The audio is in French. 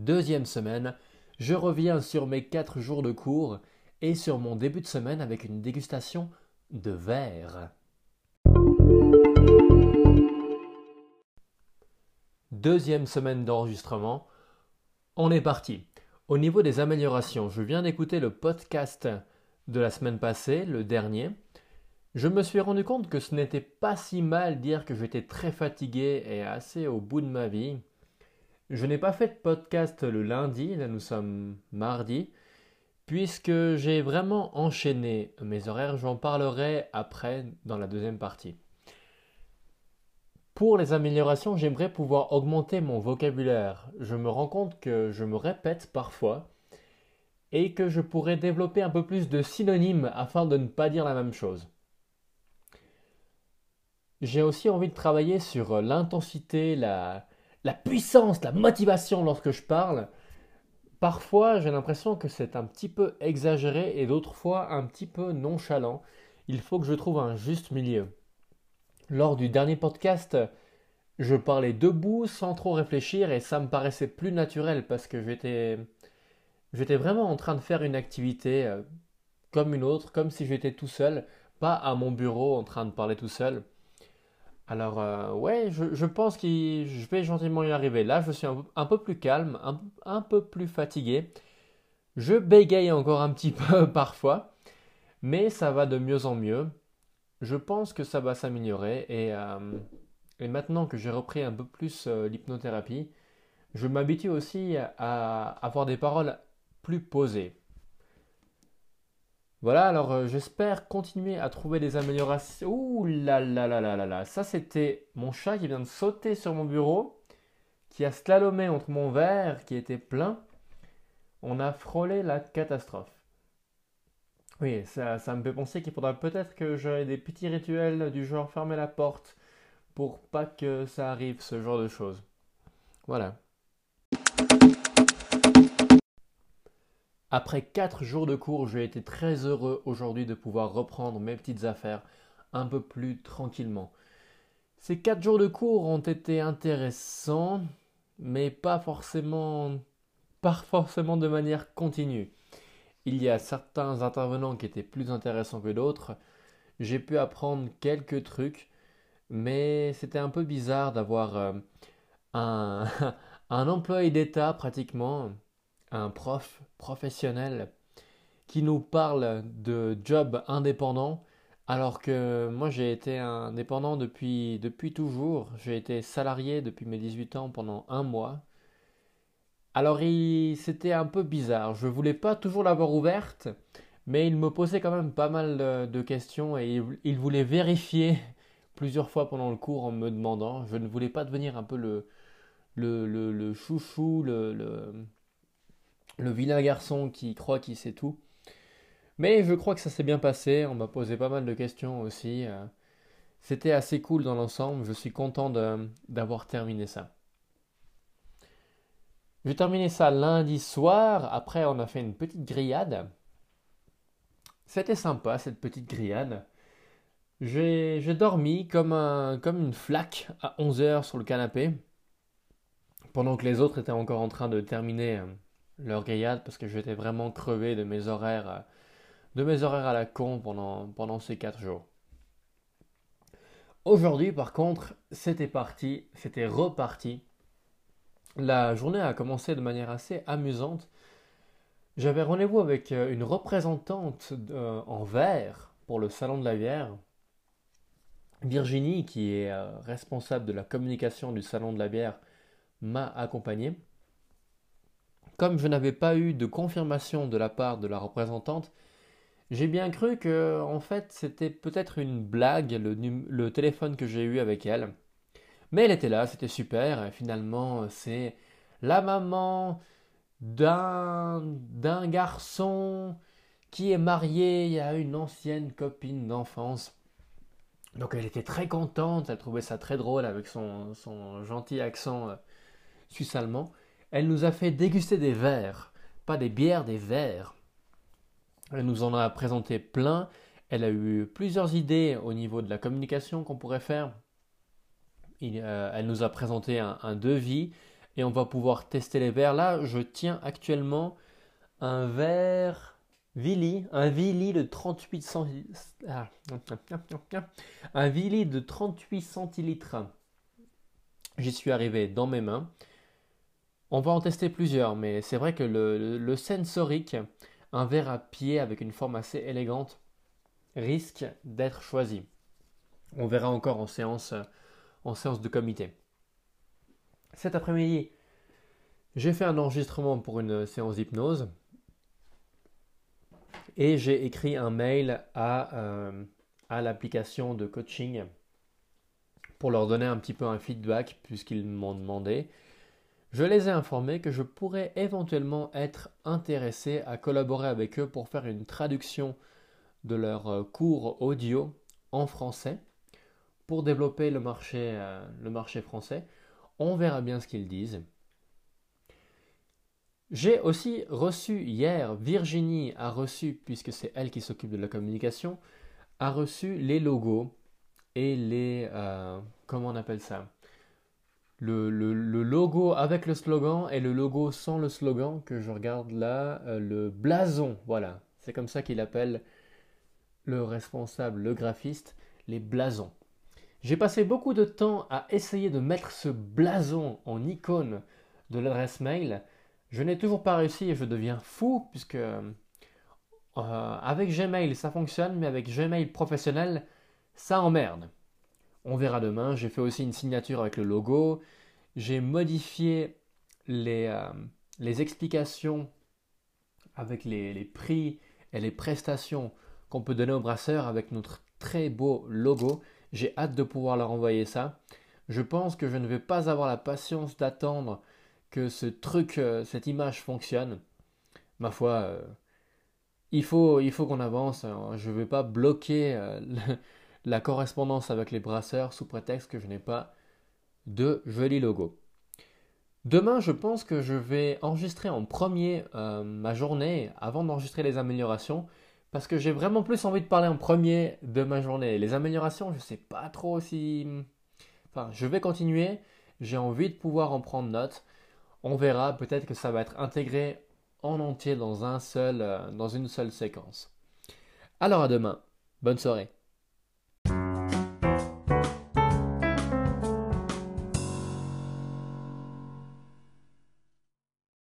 Deuxième semaine, je reviens sur mes 4 jours de cours et sur mon début de semaine avec une dégustation de verre. Deuxième semaine d'enregistrement. On est parti. Au niveau des améliorations, je viens d'écouter le podcast de la semaine passée, le dernier. Je me suis rendu compte que ce n'était pas si mal dire que j'étais très fatigué et assez au bout de ma vie. Je n'ai pas fait de podcast le lundi, là nous sommes mardi, puisque j'ai vraiment enchaîné mes horaires, j'en parlerai après dans la deuxième partie. Pour les améliorations, j'aimerais pouvoir augmenter mon vocabulaire. Je me rends compte que je me répète parfois et que je pourrais développer un peu plus de synonymes afin de ne pas dire la même chose. J'ai aussi envie de travailler sur l'intensité, la, la puissance, la motivation lorsque je parle. Parfois, j'ai l'impression que c'est un petit peu exagéré et d'autres fois un petit peu nonchalant. Il faut que je trouve un juste milieu. Lors du dernier podcast, je parlais debout sans trop réfléchir et ça me paraissait plus naturel parce que j'étais j'étais vraiment en train de faire une activité euh, comme une autre, comme si j'étais tout seul, pas à mon bureau en train de parler tout seul. Alors, euh, ouais, je, pense que je vais gentiment y arriver. Là, je suis un, peu plus calme, un, peu plus fatigué. Je bégaye encore un petit peu parfois, mais ça va de mieux en mieux. Je pense que ça va s'améliorer et, euh, maintenant que j'ai repris un peu plus euh, l'hypnothérapie, je m'habitue aussi à avoir des paroles plus posées. Voilà, alors euh, j'espère continuer à trouver des améliorations. Ouh là là là là là là. Ça, c'était mon chat qui vient de sauter sur mon bureau, qui a slalomé entre mon verre qui était plein. On a frôlé la catastrophe. Oui, ça, me fait penser qu'il faudra peut-être que j'aie des petits rituels du genre fermer la porte pour pas que ça arrive, ce genre de choses. Voilà. Après 4 jours de cours, j'ai été très heureux aujourd'hui de pouvoir reprendre mes petites affaires un peu plus tranquillement. Ces 4 jours de cours ont été intéressants, mais pas forcément, de manière continue. Il y a certains intervenants qui étaient plus intéressants que d'autres. J'ai pu apprendre quelques trucs, mais c'était un peu bizarre d'avoir euh, un employé d'État pratiquement un prof professionnel qui nous parle de job indépendant alors que moi j'ai été indépendant depuis, depuis toujours. J'ai été salarié depuis mes 18 ans pendant un mois. Alors c'était un peu bizarre. Je voulais pas toujours l'avoir ouverte, mais il me posait quand même pas mal de, questions et il, voulait vérifier plusieurs fois pendant le cours en me demandant. Je ne voulais pas devenir un peu le, le, le, chouchou, le, le vilain garçon qui croit qu'il sait tout. Mais je crois que ça s'est bien passé, on m'a posé pas mal de questions aussi. Euh. C'était assez cool dans l'ensemble, je suis content d'avoir terminé ça. J'ai terminé ça lundi soir, après on a fait une petite grillade. C'était sympa cette petite grillade. J'ai dormi comme une flaque à 11h sur le canapé, pendant que les autres étaient encore en train de terminer euh, leur grillade parce que j'étais vraiment crevé de mes horaires, euh, de mes horaires à la con pendant, pendant ces quatre jours. Aujourd'hui, par contre, c'était parti, c'était reparti. La journée a commencé de manière assez amusante. J'avais rendez-vous avec euh, une représentante euh, en vert pour le salon de la bière. Virginie, qui est responsable de la communication du salon de la bière, m'a accompagné. Comme je n'avais pas eu de confirmation de la part de la représentante, j'ai bien cru que en fait c'était peut-être une blague le, téléphone que j'ai eu avec elle. Mais elle était là, c'était super. Finalement, c'est la maman d'un garçon qui est marié à une ancienne copine d'enfance. Donc elle était très contente, elle trouvait ça très drôle avec son, son gentil accent euh, suisse-allemand. Elle nous a fait déguster des verres, pas des bières, des verres. Elle nous en a présenté plein. Elle a eu plusieurs idées au niveau de la communication qu'on pourrait faire. Euh, elle nous a présenté un, devis. et on va pouvoir tester les verres. Là, je tiens actuellement un verre Vili, un Vili de 38 ah, un Vili de 38 centilitres. J'y suis arrivé dans mes mains. On va en tester plusieurs, mais c'est vrai que le, sensorique, un verre à pied avec une forme assez élégante, risque d'être choisi. On verra encore en séance, en séance de comité. Cet après-midi, j'ai fait un enregistrement pour une séance d'hypnose et j'ai écrit un mail à, euh, à l'application de coaching pour leur donner un petit peu un feedback puisqu'ils m'ont demandé. Je les ai informés que je pourrais éventuellement être intéressé à collaborer avec eux pour faire une traduction de leur euh, cours audio en français pour développer le marché, euh, le marché français. On verra bien ce qu'ils disent. J'ai aussi reçu hier, Virginie a reçu, puisque c'est elle qui s'occupe de la communication, a reçu les logos et les... Euh, comment on appelle ça? Le, logo avec le slogan et le logo sans le slogan que je regarde là, euh, le blason, voilà. C'est comme ça qu'il appelle le responsable, le graphiste, les blasons. J'ai passé beaucoup de temps à essayer de mettre ce blason en icône de l'adresse mail je n'ai toujours pas réussi et je deviens fou puisque euh, avec Gmail ça fonctionne, mais avec Gmail professionnel ça emmerde. On verra demain. J'ai fait aussi une signature avec le logo. J'ai modifié les, euh, explications avec les, prix et les prestations qu'on peut donner aux brasseurs avec notre très beau logo. J'ai hâte de pouvoir leur envoyer ça. Je pense que je ne vais pas avoir la patience d'attendre que ce truc, euh, cette image fonctionne, ma foi, euh, il faut, qu'on avance. Je ne vais pas bloquer la correspondance avec les brasseurs sous prétexte que je n'ai pas de joli logo. Demain, je pense que je vais enregistrer en premier ma journée avant d'enregistrer les améliorations parce que j'ai vraiment plus envie de parler en premier de ma journée. Les améliorations, je ne sais pas trop si. Enfin, je vais continuer. J'ai envie de pouvoir en prendre note. On verra, peut-être que ça va être intégré en entier dans, un seul, euh, dans une seule séquence. Alors à demain. Bonne soirée.